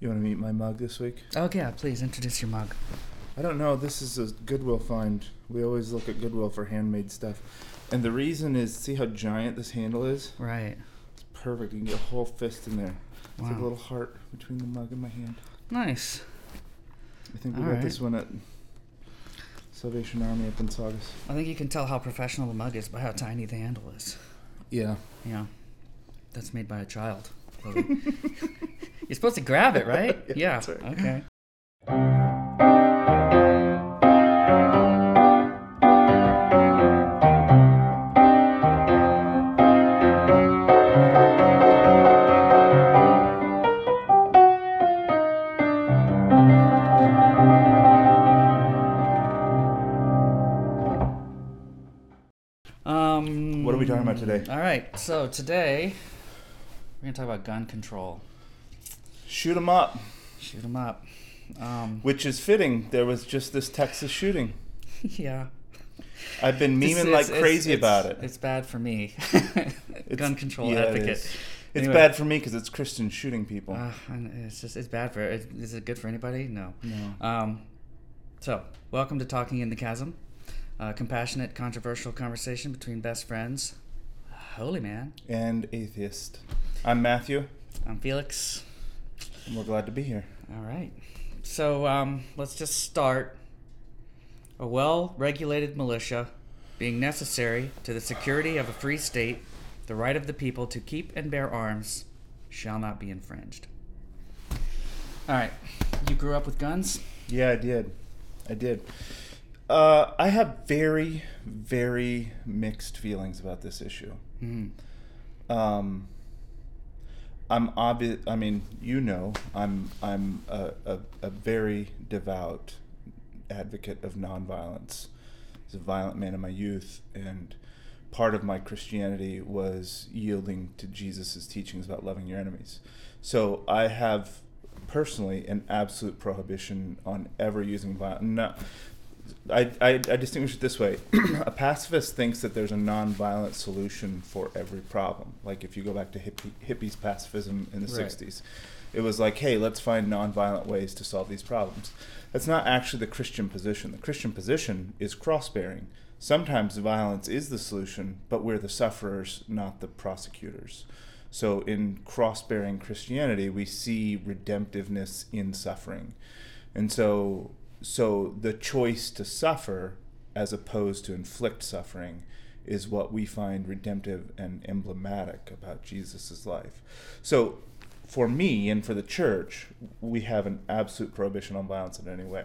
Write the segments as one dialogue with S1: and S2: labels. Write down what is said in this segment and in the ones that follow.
S1: You want to meet my mug this week?
S2: Oh yeah, please introduce your mug.
S1: I don't know. This is a Goodwill find. We always look at Goodwill for handmade stuff. And the reason is see how giant this handle is?
S2: Right.
S1: It's perfect. You can get a whole fist in there. Wow. It's like a little heart between the mug and my hand.
S2: Nice.
S1: I think we
S2: All
S1: got
S2: right.
S1: this one at Salvation Army up in Saugus.
S2: I think you can tell how professional the mug is by how tiny the handle is.
S1: Yeah.
S2: Yeah. That's made by a child. Chloe. You're supposed to grab it, right?
S1: Yeah,
S2: yeah.
S1: that's right.
S2: Okay. Um,
S1: What are we talking about today?
S2: All right. So today we're gonna talk about gun control.
S1: Shoot 'em up.
S2: Shoot 'em up. Um,
S1: Which is fitting. There was just this Texas shooting.
S2: yeah.
S1: I've been memeing
S2: it's-
S1: like crazy
S2: it's-
S1: about it.
S2: It's bad for me.
S1: It's-
S2: Gun control
S1: yeah, it
S2: advocate.
S1: is. It's
S2: Anyway.
S1: bad for me because it's Christian shooting people.
S2: Uh, it's just it's bad for. Is is it good for anybody? No.
S1: no.
S2: Um, so welcome to talking in the chasm, a compassionate, controversial conversation between best friends. Holy man,
S1: And atheist. I'm Matthew,
S2: I'm Felix.
S1: and we're glad to be here.
S2: All right. So um, let's just start. A well regulated militia being necessary to the security of a free state, the right of the people to keep and bear arms shall not be infringed. All right. You grew up with guns?
S1: Yeah, I did. I did. Uh, I have very, very mixed feelings about this issue.
S2: Mm.
S1: Um, I'm obvious. I mean, you know, I'm I'm a, a, a very devout advocate of nonviolence. I was a violent man in my youth, and part of my Christianity was yielding to Jesus' teachings about loving your enemies. So I have personally an absolute prohibition on ever using violence. I, I, I distinguish it this way. a pacifist thinks that there's a nonviolent solution for every problem. Like if you go back to hippie, hippies' pacifism in the
S2: Right.
S1: 60s, it was like, hey, let's find nonviolent ways to solve these problems. That's not actually the Christian position. The Christian position is cross bearing. Sometimes violence is the solution, but we're the sufferers, not the prosecutors. So in cross bearing Christianity, we see redemptiveness in suffering. And so so the choice to suffer as opposed to inflict suffering is what we find redemptive and emblematic about Jesus' life. So for me and for the church, we have an absolute prohibition on violence in any way.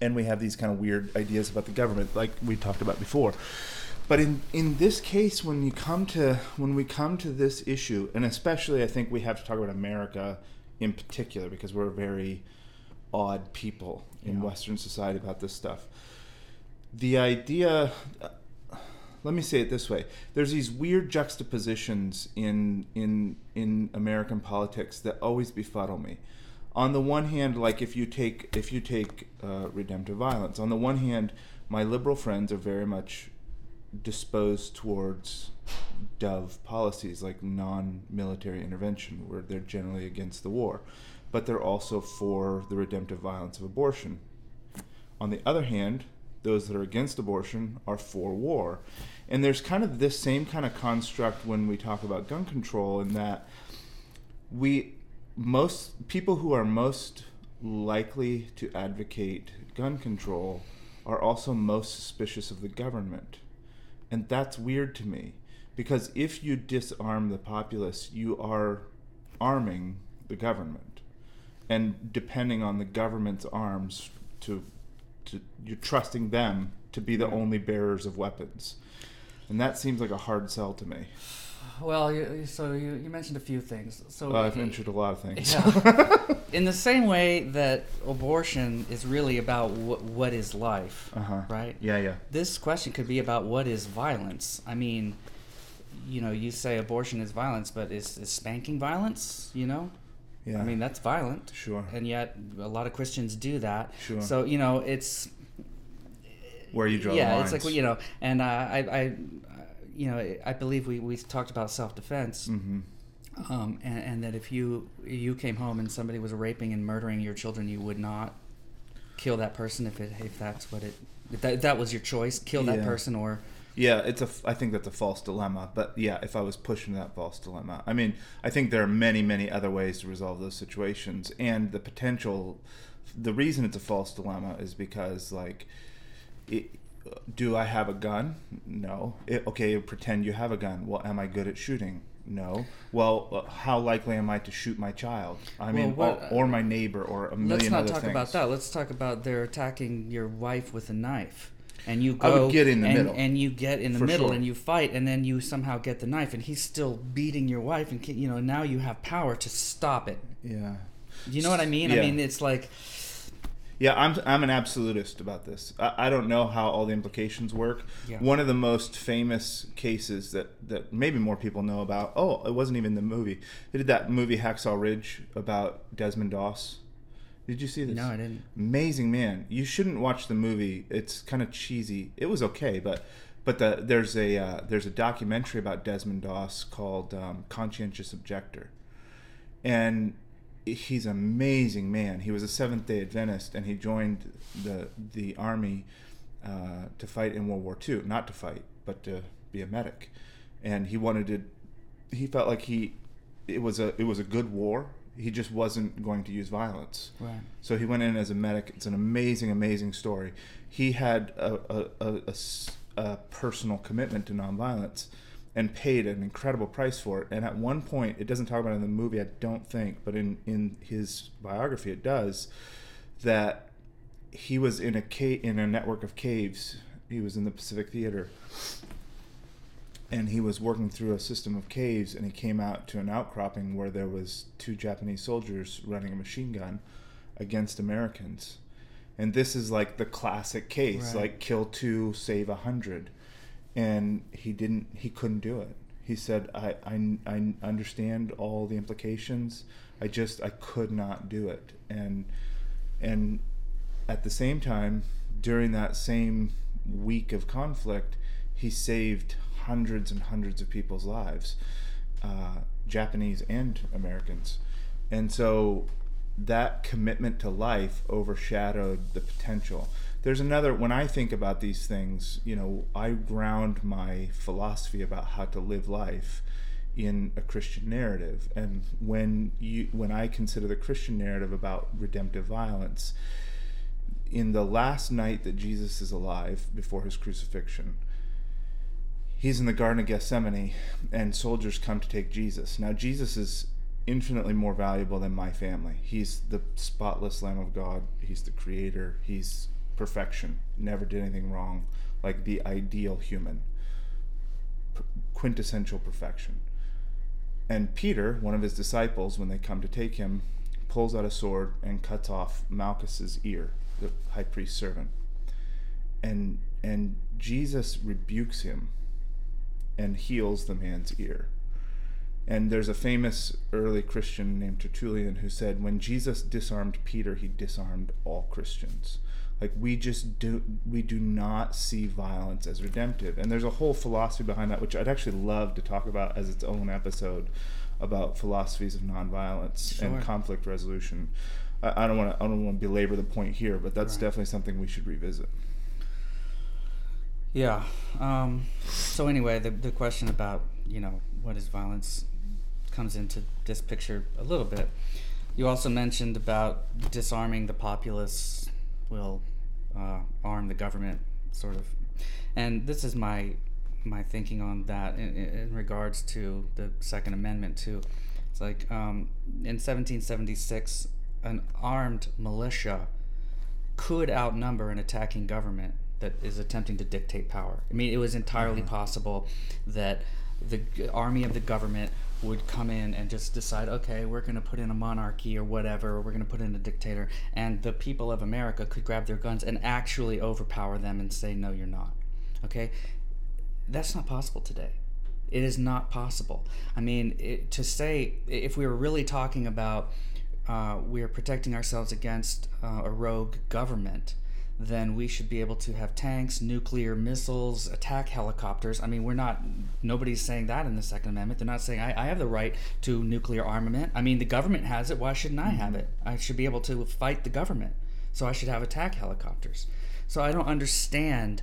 S1: And we have these kind of weird ideas about the government, like we talked about before. But in, in this case, when you come to when we come to this issue, and especially I think we have to talk about America in particular because we're very odd people in
S2: Yeah.
S1: Western society about this stuff. The idea, let me say it this way: there's these weird juxtapositions in in in American politics that always befuddle me. On the one hand, like if you take if you take uh, redemptive violence, on the one hand, my liberal friends are very much disposed towards dove policies like non-military intervention where they're generally against the war but they're also for the redemptive violence of abortion. On the other hand those that are against abortion are for war. And there's kind of this same kind of construct when we talk about gun control in that we most people who are most likely to advocate gun control are also most suspicious of the government. And that's weird to me because if you disarm the populace, you are arming the government. And depending on the government's arms to to you're trusting them to be the only bearers of weapons. And that seems like a hard sell to me.
S2: Well, you, so you, you mentioned a few things. So
S1: I've mentioned a lot of things.
S2: Yeah. in the same way that abortion is really about what, what is life,
S1: uh-huh.
S2: right?
S1: Yeah, yeah.
S2: This question could be about what is violence. I mean, you know, you say abortion is violence, but is, is spanking violence? You know,
S1: Yeah.
S2: I mean that's violent,
S1: sure.
S2: and yet a lot of Christians do that.
S1: Sure.
S2: So you know, it's
S1: Where you draw the line.
S2: yeah, it's like you know, and uh, I, I, you know, I believe we we talked about self defense.
S1: Mm-hmm.
S2: um, and, and that if you you came home and somebody was raping and murdering your children, you would not kill that person if it if that's what it if that, if that was your choice, kill that person or
S1: Yeah, it's a. I think that's a false dilemma. But yeah, if I was pushing that false dilemma, I mean, I think there are many, many other ways to resolve those situations, and the potential. The reason it's a false dilemma is because, like, it, do I have a gun? No. It, okay, pretend you have a gun. Well, am I good at shooting? No. Well, uh, how likely am I to shoot my child? I mean,
S2: Well, what-
S1: or, or my neighbor, or a million
S2: let's not talk
S1: things.
S2: about that. Let's talk about they're attacking your wife with a knife, and you
S1: I
S2: go
S1: would get in the
S2: and,
S1: middle.
S2: and you get in the middle
S1: sure.
S2: and you fight, and then you somehow get the knife, and he's still beating your wife, and you know now you have power to stop it.
S1: Yeah.
S2: You know what I mean?
S1: Yeah.
S2: I mean it's like
S1: Yeah, I'm I'm an absolutist about this. I, I don't know how all the implications work.
S2: Yeah.
S1: One of the most famous cases that that maybe more people know about. Oh, it wasn't even the movie. They did that movie Hacksaw Ridge about Desmond Doss. Did you see this?
S2: no, I didn't.
S1: Amazing man. You shouldn't watch the movie. It's kind of cheesy. It was okay, but but the, there's a uh, there's a documentary about Desmond Doss called um, Conscientious Objector, and he's an amazing man. He was a Seventh Day Adventist, and he joined the the army uh, to fight in World War II. Not to fight, but to be a medic. And he wanted to. He felt like he it was a it was a good war. He just wasn't going to use violence.
S2: Right.
S1: So he went in as a medic. It's an amazing, amazing story. He had a personal commitment to nonviolence and paid an incredible price for it. And at one point, it doesn't talk about it in the movie, I don't think, but in, in his biography, it does, that he was in a ca- in a network of caves. He was in the Pacific Theater and he was working through a system of caves and he came out to an outcropping where there was two japanese soldiers running a machine gun against americans. And this is like the classic case
S2: Right.
S1: like kill two save a hundred. And he didn't he couldn't do it. He said I, I i understand all the implications. I just i could not do it. And and at the same time during that same week of conflict he saved hundreds and hundreds of people's lives uh, japanese and americans. And so that commitment to life overshadowed the potential. There's another when i think about these things you know i ground my philosophy about how to live life in a christian narrative. And when you when i consider the christian narrative about redemptive violence in the last night that jesus is alive before his crucifixion he's in the Garden of Gethsemane, and soldiers come to take Jesus. Now, Jesus is infinitely more valuable than my family. He's the spotless Lamb of God, He's the Creator, He's perfection, never did anything wrong, like the ideal human, quintessential perfection. And Peter, one of his disciples, when they come to take him, pulls out a sword and cuts off Malchus's ear, the high priest's servant. And and Jesus rebukes him and heals the man's ear. And there's a famous early Christian named Tertullian who said, when Jesus disarmed Peter, he disarmed all Christians. Like we just do, we do not see violence as redemptive. And there's a whole philosophy behind that, which I'd actually love to talk about as its own episode about philosophies of nonviolence
S2: Sure.
S1: and conflict resolution. I, I don't want to, I don't want to belabor the point here, but that's
S2: Right.
S1: definitely something we should revisit.
S2: Yeah. Um, so anyway, the the question about you know what is violence comes into this picture a little bit. You also mentioned about disarming the populace will uh, arm the government, sort of, and this is my my thinking on that in, in regards to the Second Amendment too. It's like um, in 1776, an armed militia could outnumber an attacking government that is attempting to dictate power. I mean, it was entirely possible that the army of the government would come in and just decide, okay, we're going to put in a monarchy or whatever, or we're going to put in a dictator, and the people of America could grab their guns and actually overpower them and say, no, you're not. Okay? That's not possible today. It is not possible. I mean, it, to say, if we were really talking about uh, we are protecting ourselves against uh, a rogue government, then we should be able to have tanks, nuclear missiles, attack helicopters. I mean, we're not, nobody's saying that in the Second Amendment. They're not saying I, I have the right to nuclear armament. I mean, the government has it. Why shouldn't I mm-hmm. have it? I should be able to fight the government. So I should have attack helicopters. So I don't understand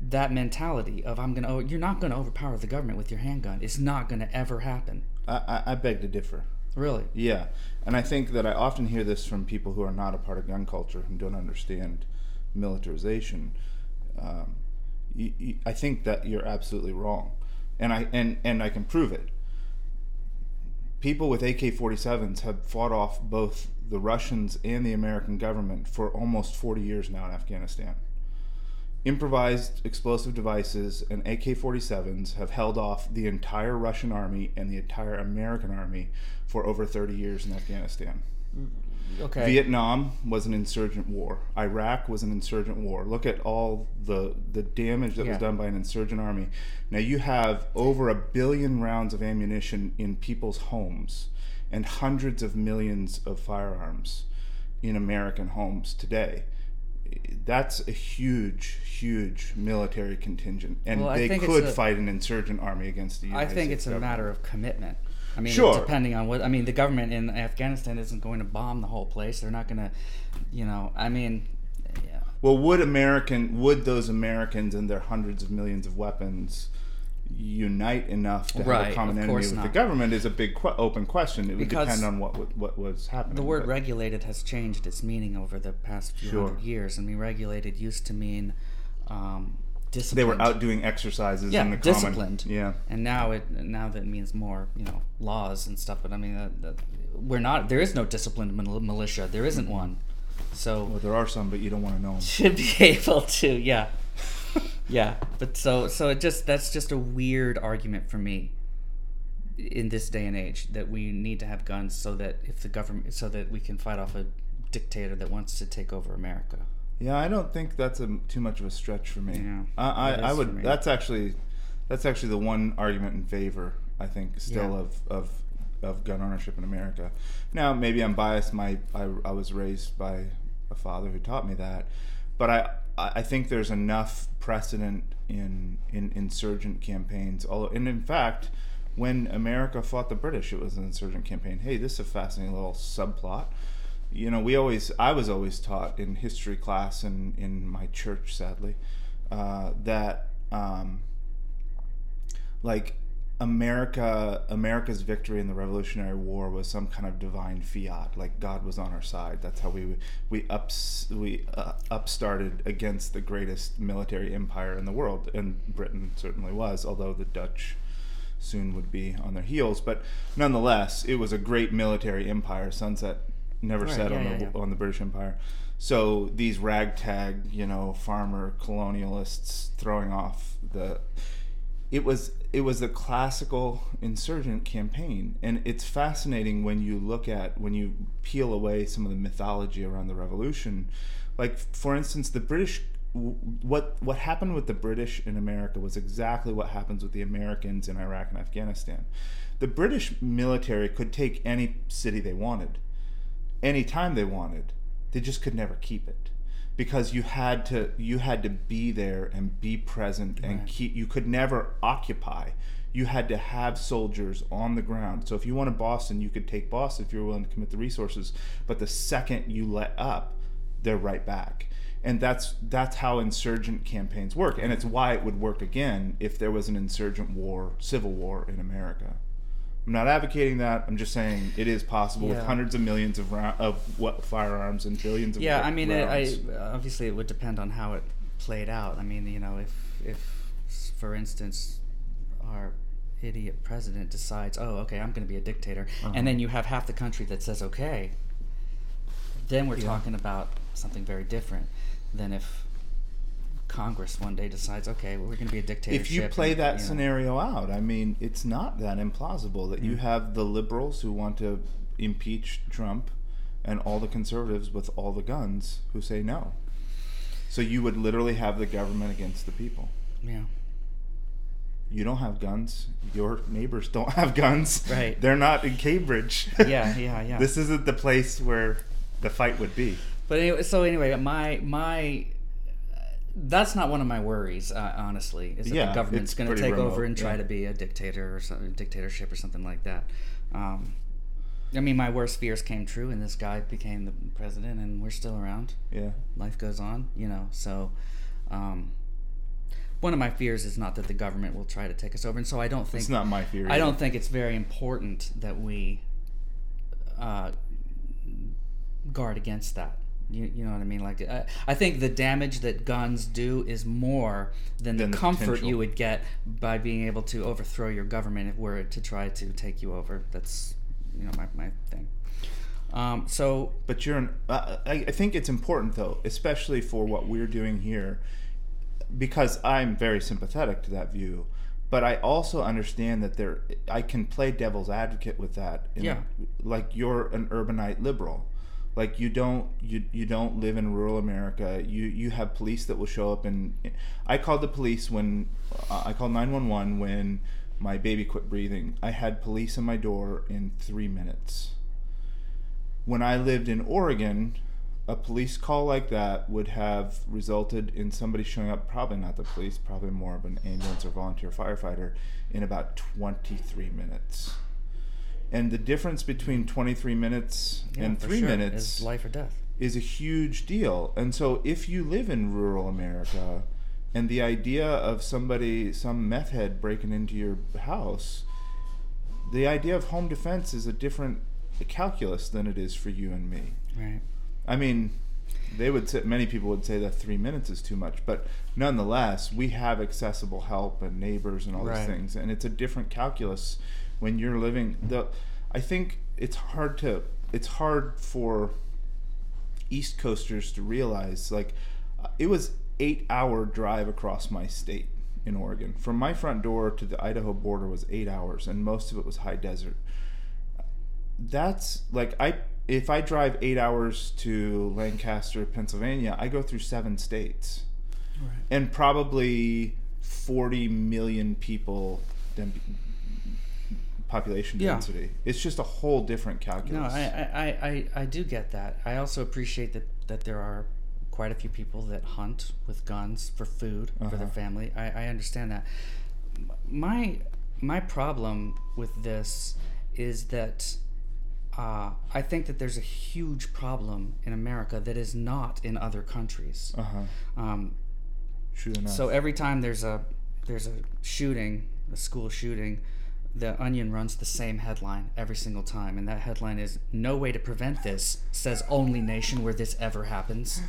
S2: that mentality of I'm gonna. Oh, you're not gonna overpower the government with your handgun. It's not gonna ever happen.
S1: I, I, I beg to differ.
S2: Really?
S1: Yeah, and I think that I often hear this from people who are not a part of gun culture and don't understand militarization. Um, you, you, I think that you're absolutely wrong, and I and and I can prove it. People with AK-47s have fought off both the Russians and the American government for almost 40 years now in Afghanistan. Improvised explosive devices and AK 47s have held off the entire Russian army and the entire American army for over 30 years in Afghanistan.
S2: Okay.
S1: Vietnam was an insurgent war. Iraq was an insurgent war. Look at all the the damage that
S2: Yeah.
S1: was done by an insurgent army. Now you have over a billion rounds of ammunition in people's homes and hundreds of millions of firearms in American homes today. That's a huge, huge military contingent, and
S2: Well,
S1: they could
S2: a-
S1: fight an insurgent army against the
S2: U.S.
S1: I
S2: think
S1: States
S2: it's a
S1: government.
S2: matter of commitment. I mean,
S1: Sure.
S2: depending on what I mean, the government in Afghanistan isn't going to bomb the whole place. They're not going to, you know. I mean, yeah.
S1: Well, would American would those Americans and their hundreds of millions of weapons unite enough to
S2: Right,
S1: have a common enemy with the government is a big que- open question. It would
S2: Because
S1: depend on what wa- what was happening.
S2: The word
S1: but-
S2: regulated has changed its meaning over the past few
S1: Sure.
S2: hundred years. I mean, regulated used to mean um,
S1: they were out doing exercises
S2: yeah,
S1: in the common.
S2: disciplined.
S1: Yeah.
S2: And now it now that means more, you know, laws and stuff. But I mean, that, that, we're not. There is no disciplined militia. There isn't one. So
S1: Well, there are some, but you don't want to know them.
S2: should be able to yeah yeah but so so it just that's just a weird argument for me in this day and age that we need to have guns so that if the government so that we can fight off a dictator that wants to take over america
S1: Yeah, I don't think that's a, too much of a stretch for me.
S2: Yeah,
S1: I, I, I would. That's actually, that's actually the one argument in favor. I think still
S2: Yeah.
S1: of, of of gun ownership in America. Now maybe I'm biased. My I, I was raised by a father who taught me that, but I I think there's enough precedent in in insurgent campaigns. Although, and in fact, when America fought the British, it was an insurgent campaign. Hey, this is a fascinating little subplot you know, we always, I was always taught in history class and in my church, sadly, uh, that um, like America, America's victory in the Revolutionary War was some kind of divine fiat, like God was on our side. That's how we we ups we uh, upstarted against the greatest military empire in the world, and Britain certainly was, although the Dutch soon would be on their heels. But nonetheless, it was a great military empire. Sunset never
S2: Right,
S1: set
S2: yeah,
S1: on
S2: yeah,
S1: the
S2: yeah.
S1: on the British Empire. So these ragtag, you know, farmer colonialists throwing off the it was it was a classical insurgent campaign and it's fascinating when you look at when you peel away some of the mythology around the revolution like for instance the british what what happened with the british in america was exactly what happens with the americans in iraq and afghanistan the british military could take any city they wanted anytime they wanted they just could never keep it. Because you had to you had to be there and be present and
S2: Right.
S1: keep you could never occupy. You had to have soldiers on the ground. So if you wanted boston you could take boston if you were willing to commit the resources but the second you let up they're right back. And that's that's how insurgent campaigns work. And it's why it would work again if there was an insurgent war civil war in america i'm not advocating that i'm just saying it is possible with hundreds of millions of, of what firearms and billions of
S2: yeah i mean it, I, obviously it would depend on how it played out i mean you know if if for instance our idiot president decides oh okay i'm going to be a dictator
S1: Uh-huh.
S2: and then you have half the country that says okay then we're
S1: Yeah.
S2: talking about something very different than if congress one day decides okay we're going to be a dictatorship
S1: if you play
S2: and,
S1: that
S2: you know.
S1: scenario out, I mean, it's not that implausible that you
S2: Mm.
S1: have the liberals who want to impeach Trump and all the conservatives with all the guns who say no. So you would literally have the government against the people.
S2: yeah
S1: You don't have guns. Your neighbors don't have guns.
S2: Right.
S1: They're not in Cambridge.
S2: Yeah, yeah, yeah.
S1: this isn't the place where the fight would be.
S2: But anyway, so anyway, my my that's not one of my worries, uh, honestly. Is that
S1: Yeah,
S2: the government's going to take over and try
S1: yeah.
S2: to be a dictator or some dictatorship or something like that. Um, I mean, my worst fears came true, and this guy became the president, and we're still around.
S1: Yeah.
S2: Life goes on, you know. So, um, one of my fears is not that the government will try to take us over, and so I don't think
S1: It's not my fear.
S2: I
S1: either.
S2: don't think it's very important that we uh, guard against that. You, you know what I mean? Like, I, I think the damage that guns do is more than,
S1: Than
S2: the
S1: the
S2: comfort
S1: potential.
S2: you would get by being able to overthrow your government if were it to try to take you over. That's, you know, my, my thing. Um, so,
S1: But you're an. Uh, I, I think it's important though, especially for what we're doing here, because I'm very sympathetic to that view. But I also understand that there, I can play devil's advocate with that. in
S2: Yeah.
S1: like you're an urbanite liberal, like you don't you you don't live in rural America. You you have police that will show up and I called the police when uh, I called nine one one when my baby quit breathing. I had police in my door in three minutes when I lived in Oregon, a police call like that would have resulted in somebody showing up, probably not the police, probably more of an ambulance or volunteer firefighter, in about 23 minutes. And the difference between 23 minutes
S2: yeah,
S1: and three
S2: sure,
S1: minutes
S2: is life or death.
S1: is a huge deal. And so if you live in rural America and the idea of somebody, some meth head breaking into your house, the idea of home defense is a different calculus than it is for you and me.
S2: Right.
S1: I mean, they would say, many people would say that three minutes is too much, but nonetheless, we have accessible help and neighbors and all
S2: Right.
S1: these things, and it's a different calculus when you're living. The, I think it's hard to, it's hard for East Coasters to realize, like, uh, it was eight hour drive across my state in Oregon. From my front door to the Idaho border was eight hours, and most of it was high desert that's like I if I drive eight hours to Lancaster, Pennsylvania, I go through seven states
S2: Right.
S1: and probably forty million people population
S2: Yeah.
S1: density. It's just a whole different
S2: No,
S1: calculus.
S2: I, I, I, I, I do get that. I also appreciate that, that there are quite a few people that hunt with guns for food for their
S1: Uh-huh.
S2: family. I, I understand that. My my problem with this is that uh, I think that there's a huge problem in America that is not in other countries.
S1: uh huh.
S2: Um,
S1: True enough.
S2: so every time there's a there's a shooting, a school shooting, the Onion runs the same headline every single time, and that headline is "No way to prevent this," says only nation where this ever happens,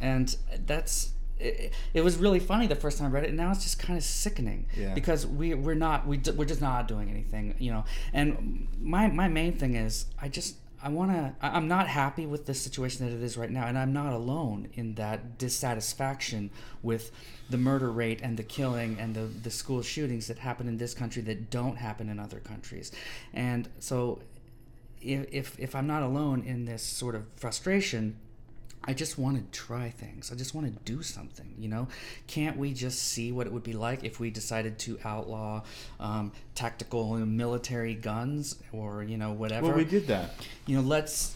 S2: and that's. It, it was really funny the first time I read it, and now it's just kind of sickening
S1: Yeah.
S2: because we we're not we we're just not doing anything, you know. And my my main thing is I just I want to I'm not happy with the situation that it is right now, and I'm not alone in that dissatisfaction with the murder rate and the killing and the the school shootings that happen in this country that don't happen in other countries, and so if if, if I'm not alone in this sort of frustration. I just want to try things. I just want to do something, you know? Can't we just see what it would be like if we decided to outlaw um, tactical military guns or, you know, whatever?
S1: well, we did that.
S2: you know, let's.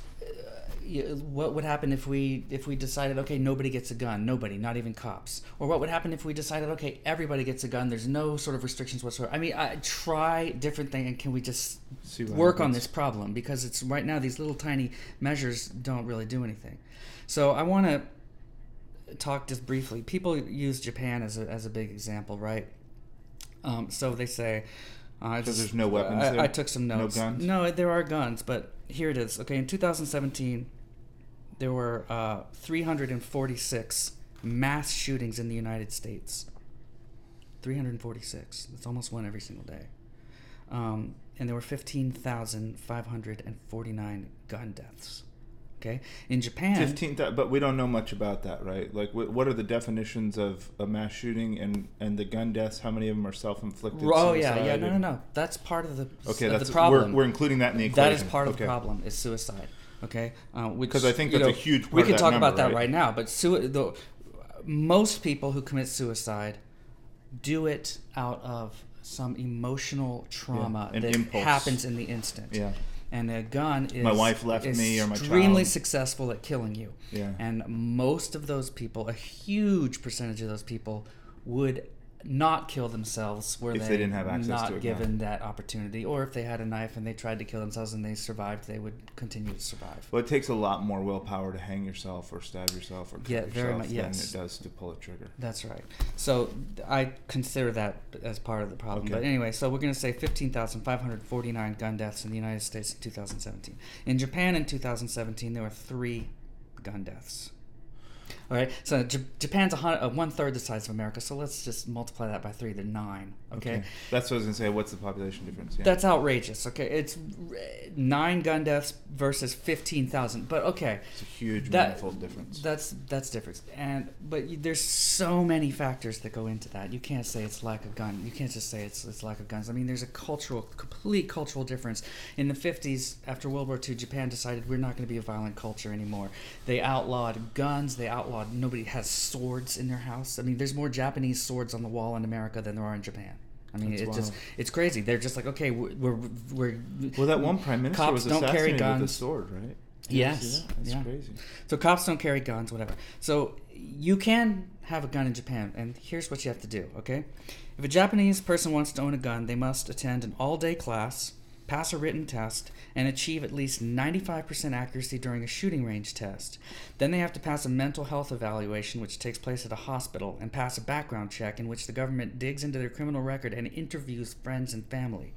S2: What would happen if we if we decided okay nobody gets a gun nobody not even cops? Or what would happen if we decided okay everybody gets a gun there's no sort of restrictions whatsoever? I mean I, try different things and can we just work on this problem? Because it's right now these little tiny measures don't really do anything. So i want to talk just briefly. People use japan as a, as a big example right? Um, so they say uh, I
S1: Because
S2: just-
S1: there's no weapons
S2: I,
S1: there?
S2: I took some
S1: No
S2: notes.
S1: guns?
S2: no there are guns but here it is. Okay in 2017 there were uh, 346 mass shootings in the united states 346 that's almost one every single day um, and there were 15,549 gun deaths. Okay, in Japan,
S1: Fifteen, th- but we don't know much about that, right? Like, what are the definitions of a mass shooting and and the gun deaths? How many of them are self-inflicted?
S2: Oh yeah, yeah, no, no, no. That's part of the
S1: Okay,
S2: of
S1: that's
S2: the problem.
S1: We're, we're including that in the equation.
S2: that is part of
S1: okay.
S2: the problem is suicide. Okay, uh,
S1: I think that's a huge part
S2: We can talk
S1: number,
S2: about that
S1: right?
S2: right now, but sui- the, most people who commit suicide do it out of some emotional trauma
S1: an
S2: that
S1: impulse.
S2: happens in the instant.
S1: Yeah.
S2: and a gun is
S1: My wife left me or my
S2: extremely
S1: child.
S2: successful at killing you.
S1: Yeah.
S2: And most of those people, a huge percentage of those people, would not kill themselves were
S1: If
S2: they,
S1: they didn't have access
S2: not
S1: to gun.
S2: given that opportunity, or if they had a knife and they tried to kill themselves and they survived, they would continue to survive.
S1: Well, it takes a lot more willpower to hang yourself or stab yourself or cut
S2: Yeah,
S1: yourself
S2: very much-
S1: than
S2: yes.
S1: it does to pull a trigger.
S2: That's right. So I consider that as part of the problem.
S1: Okay.
S2: But anyway, so we're going to say 15,549 gun deaths in the United States in 2017. In Japan in 2017, there were three gun deaths. All right, so J- Japan's a uh, one third the size of America, so let's just multiply that by three to nine. Okay,
S1: That's what I was gonna say. What's the population difference? Yeah.
S2: that's outrageous. Okay, it's r- nine gun deaths versus fifteen thousand. But okay,
S1: it's a huge
S2: that-
S1: manifold difference.
S2: that's that's different. And but you, there's so many factors that go into that. You can't say it's lack of gun. You can't just say it's it's lack of guns. I mean, there's a cultural, complete cultural difference. In the 50s, after World War II, Japan decided we're not going to be a violent culture anymore. They outlawed guns. They outlawed nobody has swords in their house. I mean, there's more Japanese swords on the wall in America than there are in Japan. I mean,
S1: That's
S2: it's just it's crazy. They're just like, okay, we're we're, we're
S1: well, that one prime minister
S2: cops
S1: was
S2: don't carry
S1: with a sword, right? Did
S2: Yes,
S1: that? That's
S2: yeah.
S1: crazy.
S2: So cops don't carry guns, whatever. So you can have a gun in Japan, and here's what you have to do, okay? If a Japanese person wants to own a gun, they must attend an all day class, pass a written test, and achieve at least 95% accuracy during a shooting range test. Then they have to pass a mental health evaluation, which takes place at a hospital, and pass a background check in which the government digs into their criminal record and interviews friends and family.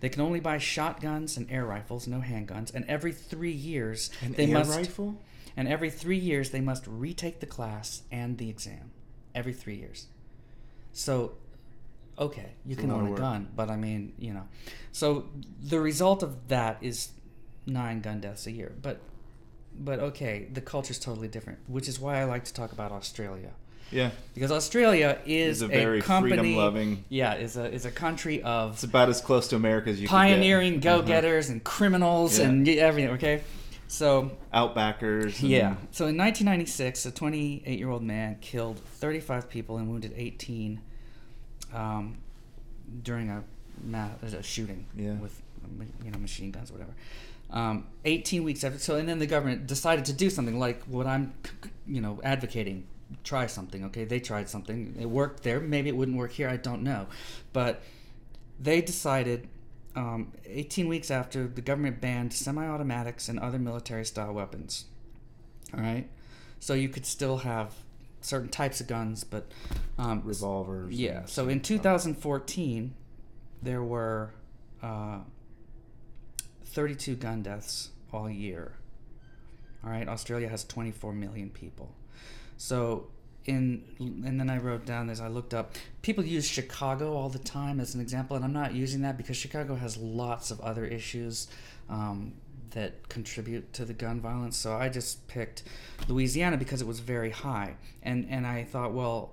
S2: They can only buy shotguns and air rifles, no handguns, and every three years
S1: An
S2: they
S1: air
S2: must
S1: rifle?
S2: and every three years they must retake the class and the exam. Every three years. So, okay, you
S1: It's
S2: can own a gun, but I mean, you know. So the result of that is nine gun deaths a year. But, but okay, the culture's totally different, which is why I like to talk about Australia.
S1: Yeah,
S2: Because Australia is
S1: It's a very
S2: company,
S1: freedom-loving-
S2: Yeah, is a is a country of
S1: it's about as close to America as you
S2: pioneering
S1: could get. Uh-huh.
S2: go-getters and criminals
S1: Yeah.
S2: and everything. Okay, so
S1: Outbackers. and-
S2: yeah. So in 1996, a 28 year old man killed 35 people and wounded 18 um, during a, ma- a shooting
S1: Yeah.
S2: with you know machine guns or whatever. Um, 18 weeks after, so and then the government decided to do something like what I'm, you know, advocating. Try something, okay? They tried something. It worked there. Maybe it wouldn't work here. I don't know, but they decided um, 18 weeks after the government banned semi-automatics and other military-style weapons. All right, so you could still have certain types of guns, but um,
S1: revolvers.
S2: yeah. So in
S1: stuff.
S2: 2014, there were uh, 32 gun deaths all year. All right, Australia has 24 million people. So in and then I wrote down this. I looked up. People use Chicago all the time as an example, and I'm not using that because Chicago has lots of other issues um, that contribute to the gun violence. So I just picked Louisiana because it was very high, and and I thought, well,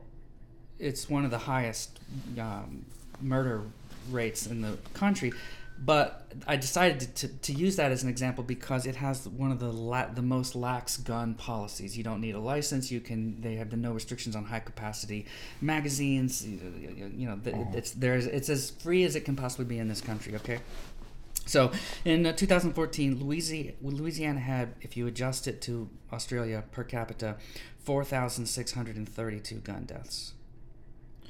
S2: it's one of the highest um, murder rates in the country. But I decided to, to, to use that as an example because it has one of the la- the most lax gun policies. You don't need a license. You can. They have the no restrictions on high capacity magazines. You you know, the- it's there's it's as free as it can possibly be in this country. Okay. So in uh, 2014, Louisiana, Louisiana had, if you adjust it to Australia per capita, 4,632 gun deaths.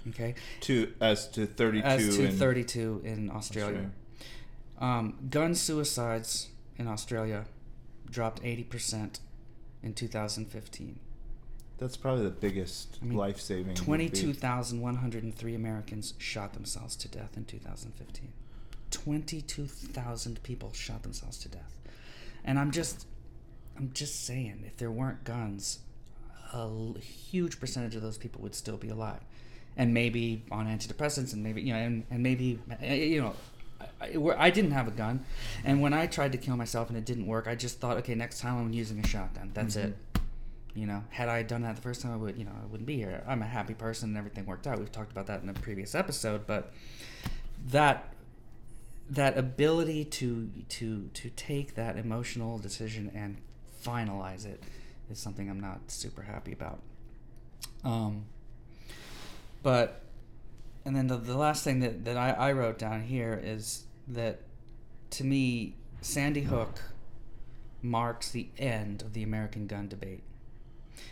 S2: Okay,
S1: to as to 32
S2: as to
S1: in
S2: 32 in Australia.
S1: Australia.
S2: Um, gun suicides in Australia dropped 80% in 2015.
S1: That's probably the biggest
S2: I mean,
S1: life saving.
S2: 22,103 Americans shot themselves to death in 2015. 22,000 people shot themselves to death. And I'm just I'm just saying if there weren't guns, a huge percentage of those people would still be alive. And maybe on antidepressants and maybe you know and, and maybe eh, you know I, I, didn't have a gun, and when I tried to kill myself and it didn't work, I just thought, okay, next time I'm using a shotgun. That's
S1: Mhm.
S2: it. You know, had I done that the first time, I would, you know, I wouldn't be here. I'm a happy person and everything worked out. We've talked about that in a previous episode, but that that ability to to to take that emotional decision and finalize it is something I'm not super happy about. Um, but and then the, the last thing that, that I, I wrote down here is that to me Sandy Hook marks the end of the American gun debate.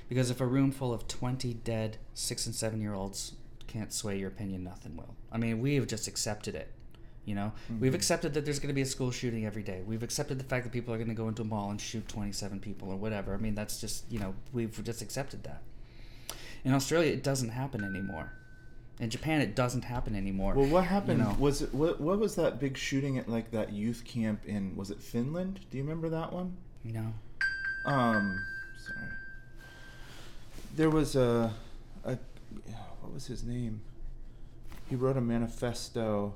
S2: Because if a room full of 20 dead six and seven year olds can't sway your opinion, nothing will. I mean, we have just accepted it. You know, we've accepted that there's going to be a school shooting every day. We've accepted the fact that people are going to go into a mall and shoot 27 people or whatever. I mean, that's just, you know, we've just accepted that. In Australia, it doesn't happen anymore. In Japan, it doesn't happen anymore.
S1: Well, what happened?
S2: know.
S1: Was it what? What was that big shooting at like that youth camp in? Was it Finland? Do you remember that one?
S2: No.
S1: Um, sorry. There was a, a, what was his name? He wrote a manifesto.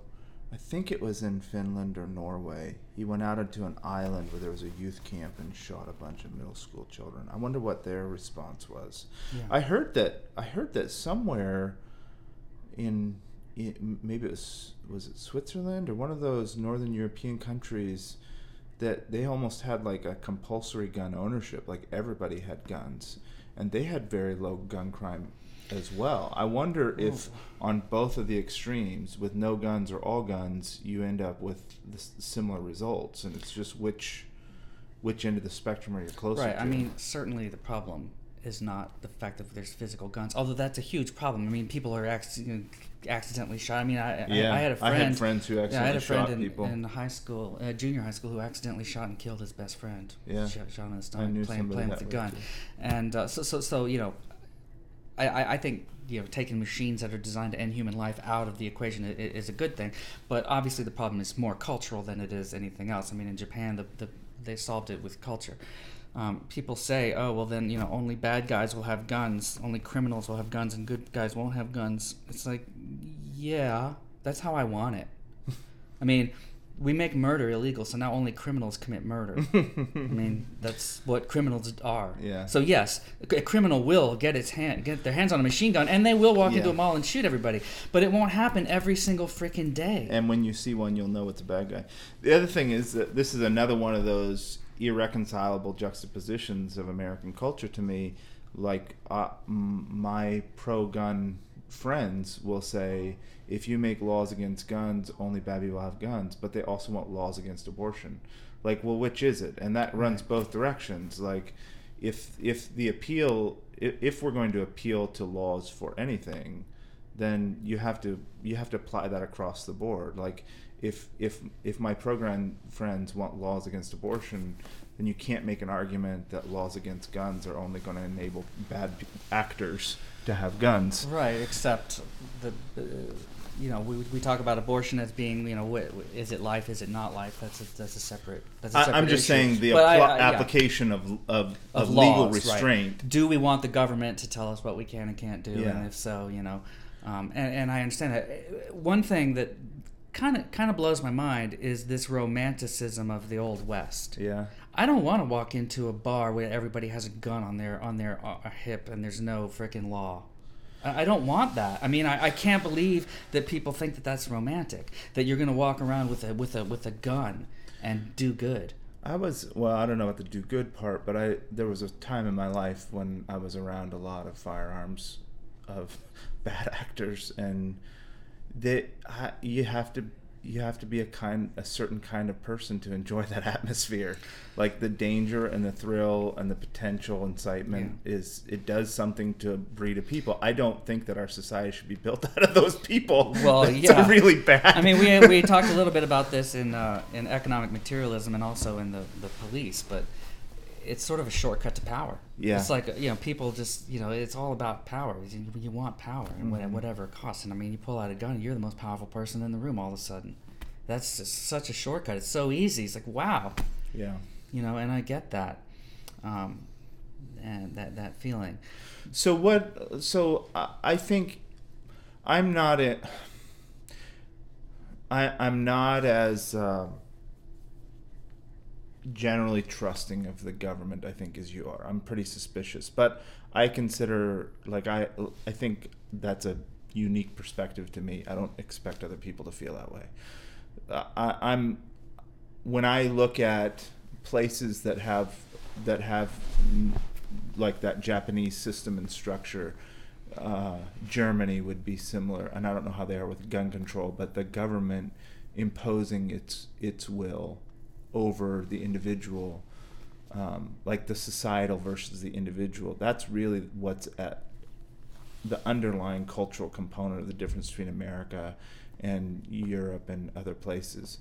S1: I think it was in Finland or Norway. He went out into an island where there was a youth camp and shot a bunch of middle school children. I wonder what their response was.
S2: Yeah.
S1: I heard that. I heard that somewhere in, in maybe it was was it Switzerland or one of those northern European countries that they almost had like a compulsory gun ownership like everybody had guns and they had very low gun crime as well i wonder if on both of the extremes with no guns or all guns you end up with similar results and it's just which which end of the spectrum are you closer
S2: right.
S1: to
S2: I mean, certainly the problem is not the fact that there's physical guns, although that's a huge problem. I mean, people are you know, accidentally shot. I mean, I,
S1: yeah
S2: I, I had a friend.
S1: I had friends who
S2: yeah, I
S1: accidentally
S2: had a friend
S1: shot
S2: in,
S1: people
S2: in high school, uh, junior high school, who accidentally shot and killed his best friend.
S1: Yeah.
S2: shot, shot in the stomach playing, playing with a gun,
S1: too.
S2: and uh, so so so you know, I, I I think you know taking machines that are designed to end human life out of the equation i- i- is a good thing, but obviously the problem is more cultural than it is anything else. I mean, in Japan, the, the they solved it with culture. Um, people say, "Oh, well, then you know, only bad guys will have guns, only criminals will have guns, and good guys won't have guns." It's like, yeah, that's how I want it. I mean, we make murder illegal, so now only criminals commit murder. I mean, that's what criminals are.
S1: Yeah.
S2: So yes, a criminal will get its hand, get their hands on a machine gun, and they will walk into a mall and shoot everybody. But it won't happen every single freaking day.
S1: and when you see one, you'll know it's a bad guy. The other thing is that this is another one of those irreconcilable juxtapositions of American culture to me. Like uh, m- my pro-gun friends will say, if you make laws against guns, only bad people have guns, but they also want laws against abortion. Like, well, which is it? And that runs both directions. Like, if if the appeal, if, we're going to appeal to laws for anything, then you have to you have to apply that across the board. Like if if if my program friends want laws against abortion, then you can't make an argument that laws against guns are only going to enable bad actors to have guns.
S2: Right, except the, uh, you know, we, we talk about abortion as being, you know, is it life, is it not life? That's a, that's a separate. That's a separate
S1: I'm just
S2: issue.
S1: saying the
S2: But I-
S1: appli-
S2: I- yeah.
S1: application of of, of,
S2: Of
S1: legal
S2: laws, right.
S1: restraint.
S2: Do we want the government to tell us what we can and can't do?
S1: Yeah.
S2: And if so, you know, um, and, and I understand that. One thing that kind of kind of blows my mind is this romanticism of the old west.
S1: Yeah.
S2: I don't want to walk into a bar where everybody has a gun on their on their uh, hip and there's no freaking law. I don't want that. I mean, I, I can't believe that people think that that's romantic. That you're gonna walk around with a with a with a gun and do good.
S1: I was well. I don't know about the do good part, but I there was a time in my life when I was around a lot of firearms, of bad actors, and that you have to you have to be a kind a certain kind of person to enjoy that atmosphere, like the danger and the thrill and the potential incitement is it does something to breed of people. I don't think that our society should be built out of those people.
S2: Well,
S1: That's
S2: yeah.
S1: really bad.
S2: I mean, we, we talked a little bit about this in uh, in economic materialism and also in the, the police, but it's sort of a shortcut to power.
S1: Yeah.
S2: It's like you know, people just you know, it's all about power. You, you want power, and what- whatever it costs. And I mean, you pull out a gun, you're the most powerful person in the room all of a sudden. That's just such a shortcut. It's so easy. It's like wow,
S1: yeah.
S2: you know, and I get that, um, and that that feeling.
S1: So what? So I, I think I'm not it. I I'm not as uh, generally trusting of the government. I think as you are. I'm pretty suspicious, but I consider like I I think that's a unique perspective to me. I don't expect other people to feel that way. Uh, I, I'm when I look at places that have that have like that Japanese system and structure, uh, Germany would be similar, and I don't know how they are with gun control, but the government imposing its its will over the individual, um, like the societal versus the individual. That's really what's at the underlying cultural component of the difference between America and Europe and other places.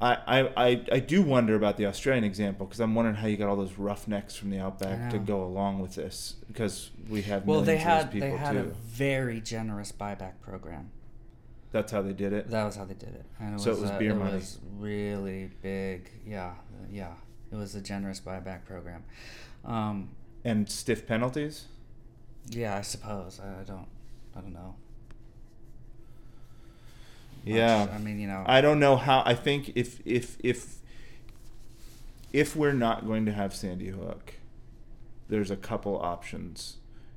S1: I, I, I, do wonder about the Australian example because I'm wondering how you got all those roughnecks from the outback to go along with this because we have
S2: Well, they had they had
S1: too.
S2: a very generous buyback program.
S1: That's how they did it.
S2: That was how they did it. And it
S1: So it
S2: was,
S1: was
S2: uh,
S1: beer
S2: it
S1: money.
S2: was really big. Yeah, yeah. It was a generous buyback program. Um,
S1: and stiff penalties.
S2: yeah, I suppose. I, I don't. I don't know. much.
S1: Yeah.
S2: I mean, you know.
S1: I don't know how. I think if if if if we're not going to have Sandy Hook, there's a couple options.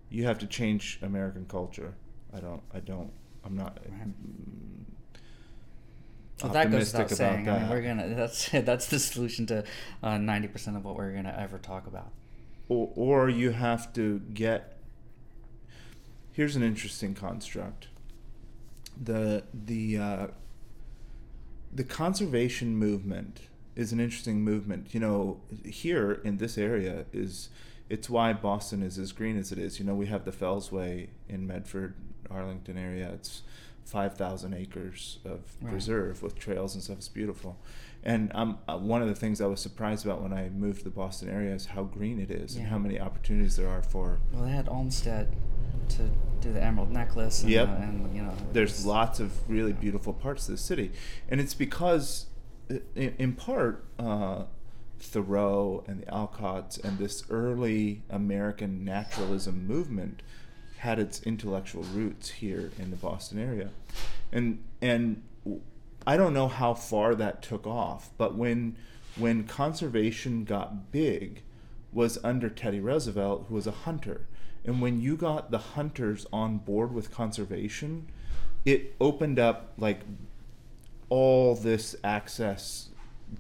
S1: You have to change American culture. I don't. I don't. I'm not. Mm,
S2: Well, that goes without saying.
S1: about
S2: I mean, we're gonna. That's that's the solution to uh, ninety percent of what we're gonna ever talk about.
S1: or, or you have to get here's an interesting construct the the uh, the conservation movement is an interesting movement you know here in this area is it's why Boston is as green as it is you know we have the Fellsway in Medford Arlington area it's 5,000 acres of
S2: Right.
S1: reserve with trails and stuff it's beautiful and um, uh, one of the things I was surprised about when I moved to the Boston area is how green it is and how many opportunities there are for.
S2: Well, they had Olmsted to do the Emerald Necklace. And,
S1: Yep.
S2: uh, and you know.
S1: There's lots of really beautiful parts of the city, and it's because, in, in part, uh, Thoreau and the Alcotts and this early American naturalism movement had its intellectual roots here in the Boston area, and and I don't know how far that took off, but when when conservation got big was under Teddy Roosevelt, who was a hunter. And when you got the hunters on board with conservation, it opened up like all this access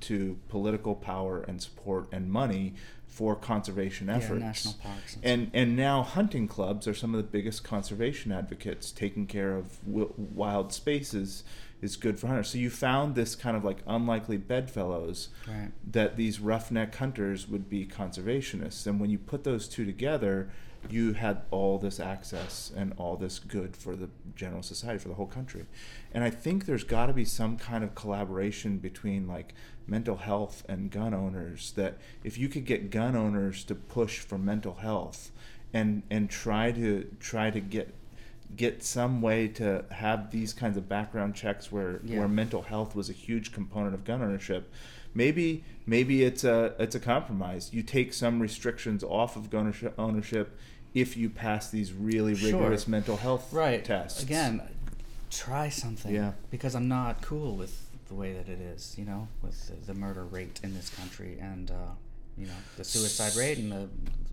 S1: to political power and support and money for conservation
S2: Yeah,
S1: efforts.
S2: national parks and
S1: and now hunting clubs are some of the biggest conservation advocates. Taking care of wi- wild spaces is good for hunters. So you found this kind of like unlikely bedfellows
S2: Right.
S1: that these roughneck hunters would be conservationists. And when you put those two together, you had all this access and all this good for the general society, for the whole country. And I think there's got to be some kind of collaboration between like mental health and gun owners that if you could get gun owners to push for mental health and and try to try to get get some way to have these kinds of background checks where
S2: Yeah.
S1: where mental health was a huge component of gun ownership maybe maybe it's a it's a compromise you take some restrictions off of gun ownership, if you pass these really
S2: Sure.
S1: rigorous mental health
S2: Right.
S1: tests
S2: Again, try something.
S1: Yeah.
S2: Because I'm not cool with the way that it is, you know, with the, the murder rate in this country and, uh, you know, the suicide rate and the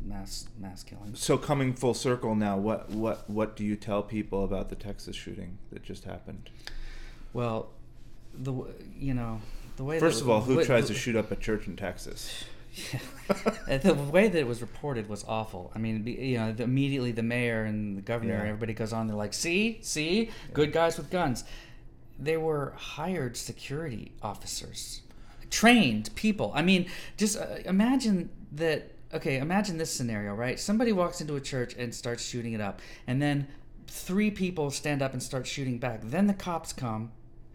S2: mass mass killings.
S1: so coming full circle now what what what do you tell people about the texas shooting that just happened
S2: Well, the you know the way.
S1: first
S2: that,
S1: of all who tries to shoot up a church in texas
S2: Yeah. the way that it was reported was awful. I mean, you know, the, immediately the mayor and the governor,
S1: Yeah.
S2: everybody goes on. They're like, "See, see, good guys with guns." They were hired security officers, trained people. I mean, just uh, imagine that. Okay, imagine this scenario, right? Somebody walks into a church and starts shooting it up, and then three people stand up and start shooting back. Then the cops come.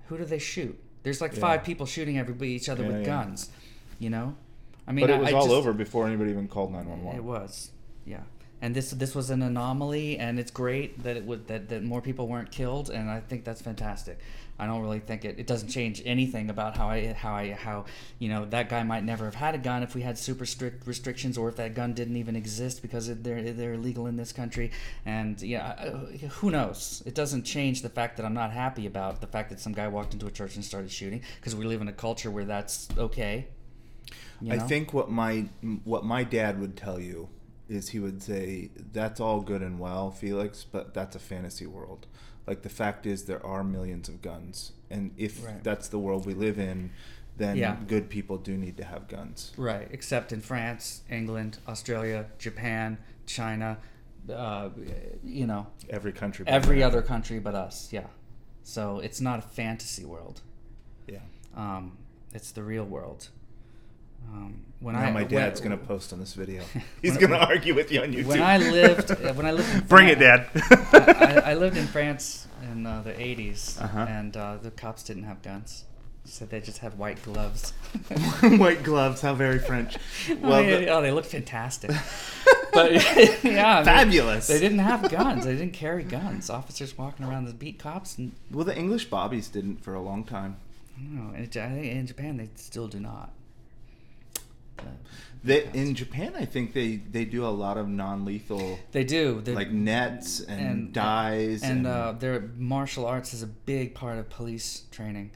S2: Who do they shoot? There's like
S1: Yeah.
S2: five people shooting everybody each other
S1: Yeah,
S2: with
S1: yeah.
S2: guns. You know, I mean,
S1: but it
S2: I-
S1: was
S2: I
S1: all
S2: just-
S1: over before anybody even called 911
S2: it was, yeah. And this this was an anomaly, and it's great that it would that, that more people weren't killed, and I think that's fantastic. I don't really think it, it doesn't change anything about how I how I how you know that guy might never have had a gun if we had super strict restrictions, or if that gun didn't even exist because it, they're they're illegal in this country. And yeah, who knows? It doesn't change the fact that I'm not happy about the fact that some guy walked into a church and started shooting because we live in a culture where that's okay. you
S1: I think what my what my dad would tell you is he would say that's all good and well, Felix, but that's a fantasy world. Like the fact is there are millions of guns, and if
S2: Right.
S1: that's the world we live in, then
S2: Yeah.
S1: good people do need to have guns.
S2: Right, except in France, England, Australia, Japan, China, uh, you know,
S1: Every country, but
S2: every
S1: America.
S2: other country but us. Yeah, so it's not a fantasy world.
S1: Yeah.
S2: Um, it's the real world, Um, when
S1: now
S2: I
S1: my dad's
S2: when,
S1: gonna post on this video. He's
S2: When-
S1: gonna argue with you on YouTube.
S2: when I lived when I lived in
S1: Bring it, Dad.
S2: I, I lived in France in uh, the 80s,
S1: Uh-huh.
S2: and uh, the cops didn't have guns. So they just had white gloves.
S1: White gloves, how very French.
S2: oh,
S1: Well,
S2: yeah,
S1: the-
S2: oh, they looked fantastic. but yeah,
S1: Fabulous.
S2: They, didn't have guns. They didn't carry guns. Officers walking around the beat cops, and
S1: well, the English bobbies didn't for a long time.
S2: Know. In, Ja- I think in Japan, they still do not. Uh,
S1: They, in Japan, I think they, they do a lot of non-lethal,
S2: they do. They're-
S1: like nets and,
S2: and-
S1: dyes
S2: and uh, their martial arts is a big part of police training,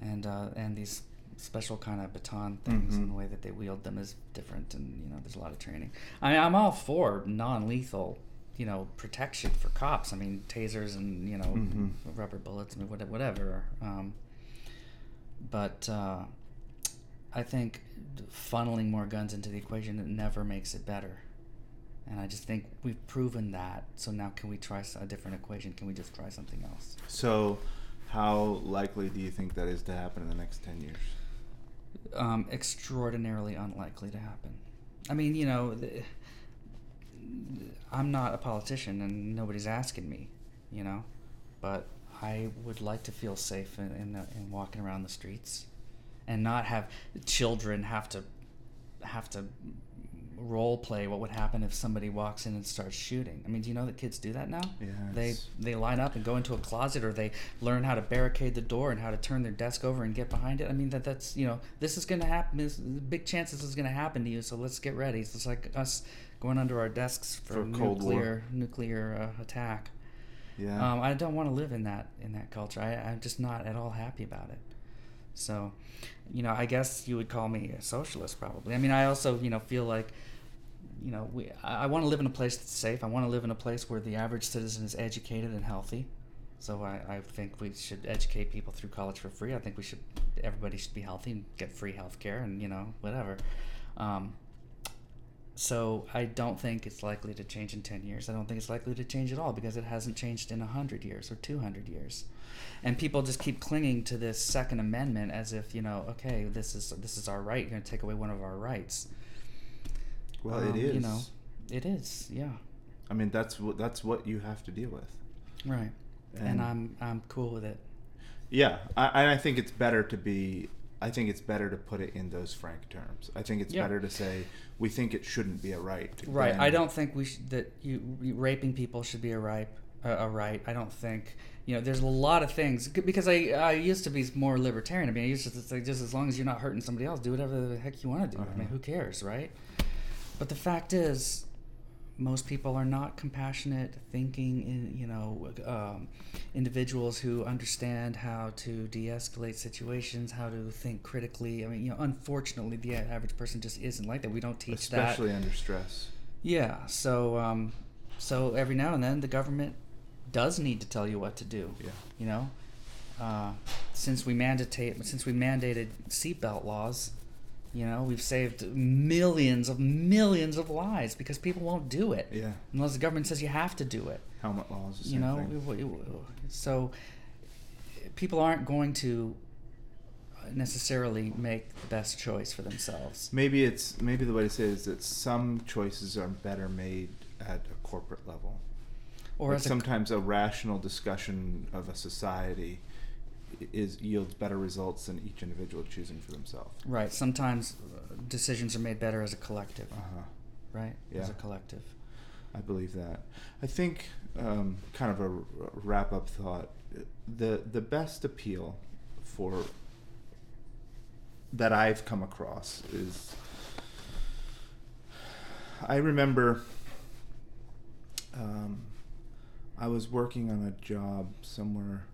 S2: and uh, and these special kind of baton things
S1: Mhm.
S2: and the way that they wield them is different, and you know there's a lot of training. I mean, I'm all for non-lethal, you know, protection for cops. I mean, tasers and you know
S1: Mhm.
S2: rubber bullets and whatever. whatever. Um, but uh, I think funneling more guns into the equation it never makes it better. And I just think we've proven that. So now, can we try a different equation? Can we just try something else?
S1: So, how likely do you think that is to happen in the next ten years?
S2: Um, extraordinarily unlikely to happen. I mean, you know, the, I'm not a politician, and nobody's asking me, you know, but I would like to feel safe in in, the, in walking around the streets, and not have children have to have to role play what would happen if somebody walks in and starts shooting. I mean, do you know that kids do that now? They
S1: Yes.
S2: they line up and go into a closet, or they learn how to barricade the door and how to turn their desk over and get behind it. I mean, that that's you know this is going to happen. This, big chances this is going to happen to you. So let's get ready. It's like us going under our desks for,
S1: For
S2: nuclear nuclear uh, attack.
S1: Yeah.
S2: Um, I don't want to live in that in that culture. I, I'm just not at all happy about it. So, you know, I guess you would call me a socialist, probably. I mean, I also, you know, feel like, you know, we. I, I want to live in a place that's safe. I want to live in a place where the average citizen is educated and healthy. So I, I think we should educate people through college for free. I think we should. Everybody should be healthy and get free health care and you know whatever. Um, so I don't think it's likely to change in 10 years. I don't think it's likely to change at all because it hasn't changed in 100 years or 200 years. And people just keep clinging to this second amendment as if, you know, okay, this is this is our right. You're going to take away one of our rights.
S1: well,
S2: um,
S1: it is.
S2: you know. It is. Yeah.
S1: I mean, that's what that's what you have to deal with.
S2: Right. And,
S1: And-
S2: I'm I'm cool with it.
S1: Yeah, I, I think it's better to be. I think it's better to put it in those frank terms. I think it's
S2: Yeah.
S1: better to say we think it shouldn't be a right.
S2: Right. I don't think we should, that you raping people should be a right. A, a right. I don't think you know. There's a lot of things because I I used to be more libertarian. I mean, I used to say just as long as you're not hurting somebody else, do whatever the heck you want to do. I mean,
S1: Uh-huh.
S2: who cares, right? But the fact is, most people are not compassionate, thinking, in, you know, um, individuals who understand how to de-escalate situations, how to think critically. I mean, you know, unfortunately, the average person just isn't like that. We don't teach that.
S1: especially under stress.
S2: Yeah. So, um, so every now and then the government does need to tell you what to do.
S1: Yeah.
S2: You know, uh, since we mandate since we mandated seatbelt laws, you know, we've saved millions of millions of lives because people won't do it
S1: Yeah.
S2: unless the government says you have to do it.
S1: Helmet laws.
S2: You know,
S1: thing.
S2: so people aren't going to necessarily make the best choice for themselves.
S1: Maybe it's maybe the way to say it is that some choices are better made at a corporate level.
S2: Or
S1: Like
S2: as a
S1: sometimes a rational discussion of a society is yields better results than each individual choosing for themselves.
S2: Right. Sometimes uh, decisions are made better as a collective.
S1: Uh huh.
S2: Right. Yeah. As a collective.
S1: I believe that. I think um, kind of a wrap up thought. The the best appeal for that I've come across is I remember um, I was working on a job somewhere.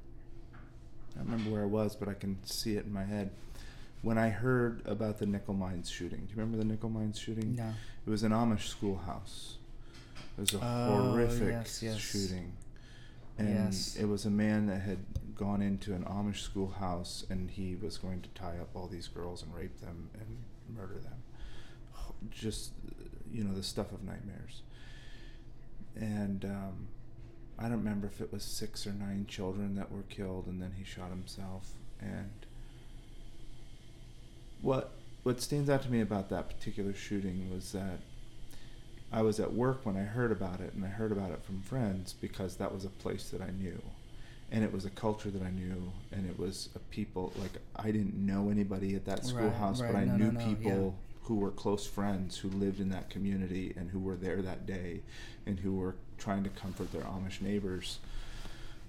S1: I don't remember where I was, but I can see it in my head. When I heard about the Nickel Mines shooting, do you remember the Nickel Mines shooting?
S2: No.
S1: It was an Amish schoolhouse. It was a
S2: Oh,
S1: horrific
S2: yes, yes.
S1: shooting. And
S2: Yes.
S1: it was a man that had gone into an Amish schoolhouse and he was going to tie up all these girls and rape them and murder them. Just, you know, the stuff of nightmares. And um, I don't remember if it was six or nine children that were killed and then he shot himself. And what what stands out to me about that particular shooting was that I was at work when I heard about it, and I heard about it from friends because that was a place that I knew, and it was a culture that I knew, and it was a people like I didn't know anybody at that
S2: Right,
S1: schoolhouse, but. I
S2: No,
S1: knew
S2: no, no,
S1: people who were close friends who lived in that community and who were there that day, and who were trying to comfort their Amish neighbors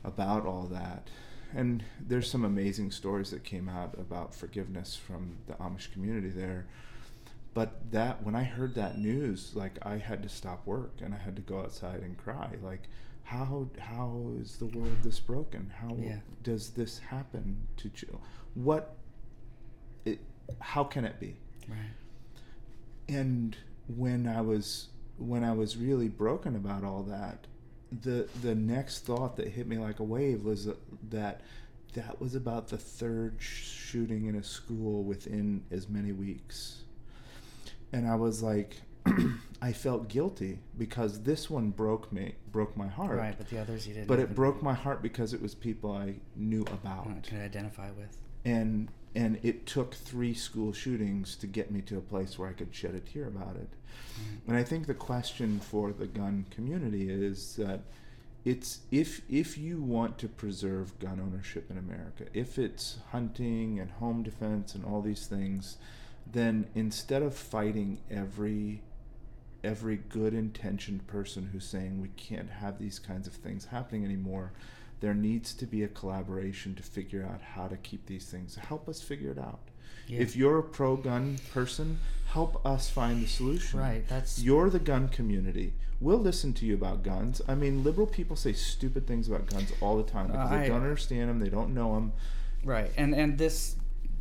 S1: about all that. And there's some amazing stories that came out about forgiveness from the Amish community there. But that when I heard that news, like I had to stop work and I had to go outside and cry. Like, how how is the world this broken? How
S2: Yeah.
S1: does this happen to children? What it how can it be?
S2: Right.
S1: and when I was when I was really broken about all that, the the next thought that hit me like a wave was that that, was about the third shooting in a school within as many weeks, and I was like, I felt guilty because this one broke me, broke my heart.
S2: Right, but the others you didn't.
S1: But it broke my heart because it was people I knew about
S2: can identify with.
S1: and and it took three school shootings to get me to a place where I could shed a tear about it. Mm-hmm. And I think the question for the gun community is that it's if if you want to preserve gun ownership in America, if it's hunting and home defense and all these things, then instead of fighting every every good intentioned person who's saying we can't have these kinds of things happening anymore, there needs to be a collaboration to figure out how to keep these things. Help us figure it out.
S2: Yeah.
S1: If you're a pro gun person, help us find the solution.
S2: Right, that's
S1: You're the gun community. We'll listen to you about guns. I mean, liberal people say stupid things about guns all the time because
S2: I-
S1: they don't understand them, they don't know them.
S2: Right, and and this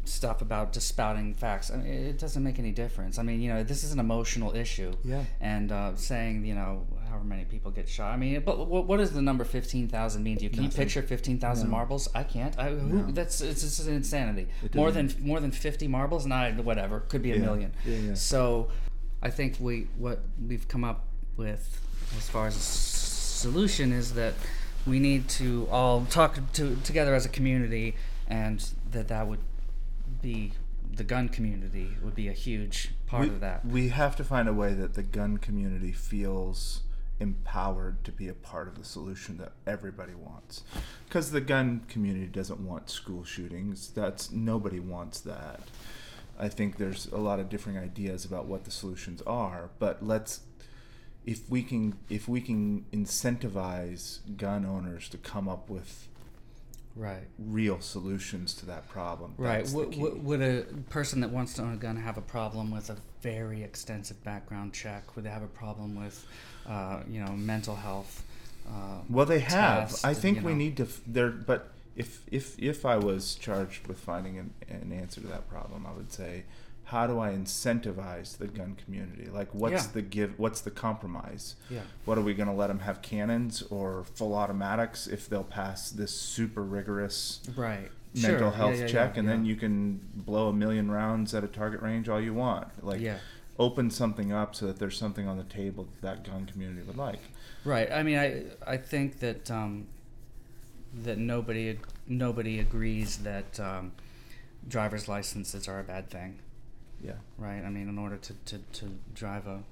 S2: stuff about just spouting facts, I mean, it doesn't make any difference. I mean, you know, this is an emotional issue.
S1: Yeah.
S2: And uh, saying, you know, however many people get shot. I mean, but what, what does the number fifteen thousand mean to you? Can you picture fifteen thousand
S1: No.
S2: marbles? I can't. I, who,
S1: No.
S2: That's it's just an insanity. More than more than fifty marbles, not whatever. Could be a
S1: Yeah.
S2: million.
S1: Yeah, yeah.
S2: So, I think we what we've come up with as far as a solution is that we need to all talk to, together as a community, and that that would be the gun community would be a huge part
S1: we,
S2: of that.
S1: We have to find a way that the gun community feels empowered to be a part of the solution that everybody wants. Because the gun community doesn't want school shootings. That's nobody wants that. I think there's a lot of different ideas about what the solutions are, but let's if we can if we can incentivize gun owners to come up with
S2: Right.
S1: real solutions to that problem.
S2: Right. would, would a person that wants to own a gun have a problem with a very extensive background check? Would they have a problem with, uh, you know, mental health? Uh,
S1: Well, they have. I think
S2: you
S1: we
S2: know.
S1: need to. F- there, but if if if I was charged with finding an, an answer to that problem, I would say, how do I incentivize the gun community? Like, what's
S2: Yeah.
S1: the give? What's the compromise?
S2: Yeah.
S1: What are we going to let them have cannons or full automatics if they'll pass this super rigorous
S2: Right.
S1: mental
S2: Sure.
S1: health
S2: Yeah, yeah,
S1: check, and then you can blow a million rounds at a target range all you want? Like,
S2: Yeah.
S1: Open something up so that there's something on the table that, that gun community would like.
S2: Right. I mean, I I think that um, that nobody nobody agrees that um, driver's licenses are a bad thing,
S1: Yeah.
S2: right? I mean, in order to, to, to drive a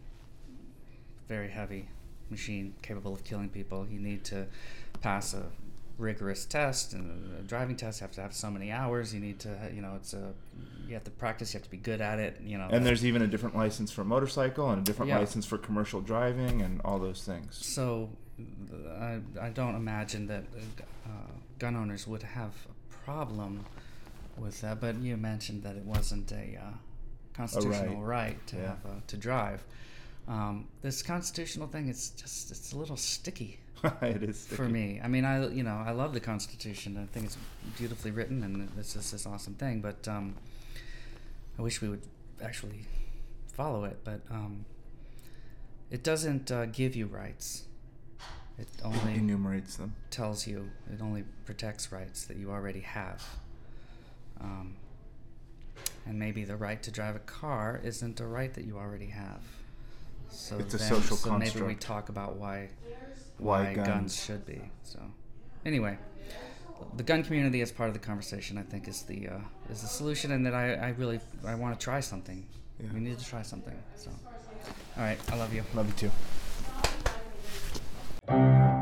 S2: very heavy machine capable of killing people, you need to pass a rigorous test and a driving test. You have to have so many hours. You need to, you know, it's a you have to practice. You have to be good at it. You know,
S1: And there's even a different license for motorcycle and a different
S2: Yeah.
S1: license for commercial driving and all those things.
S2: So, I, I don't imagine that uh, gun owners would have a problem with that. But you mentioned that it wasn't a uh, constitutional right. to
S1: Yeah.
S2: have uh, to drive. Um, this constitutional thing, it's just it's a little sticky
S1: it is
S2: for me. I mean, I you know I love the Constitution. I think it's beautifully written, and it's just this awesome thing. But um, I wish we would actually follow it. But um, it doesn't uh, give you rights. It only
S1: enumerates them.
S2: tells you. It only protects rights that you already have. Um, and maybe the right to drive a car isn't a right that you already have. So
S1: It's a
S2: then-
S1: social
S2: so maybe we talk about
S1: Why
S2: why,
S1: guns.
S2: guns should be. So, anyway, the gun community as part of the conversation, I think, is the uh, is the solution, and that I, I really I want to try something.
S1: Yeah.
S2: We need to try something. So, all right, I love you.
S1: Love you too.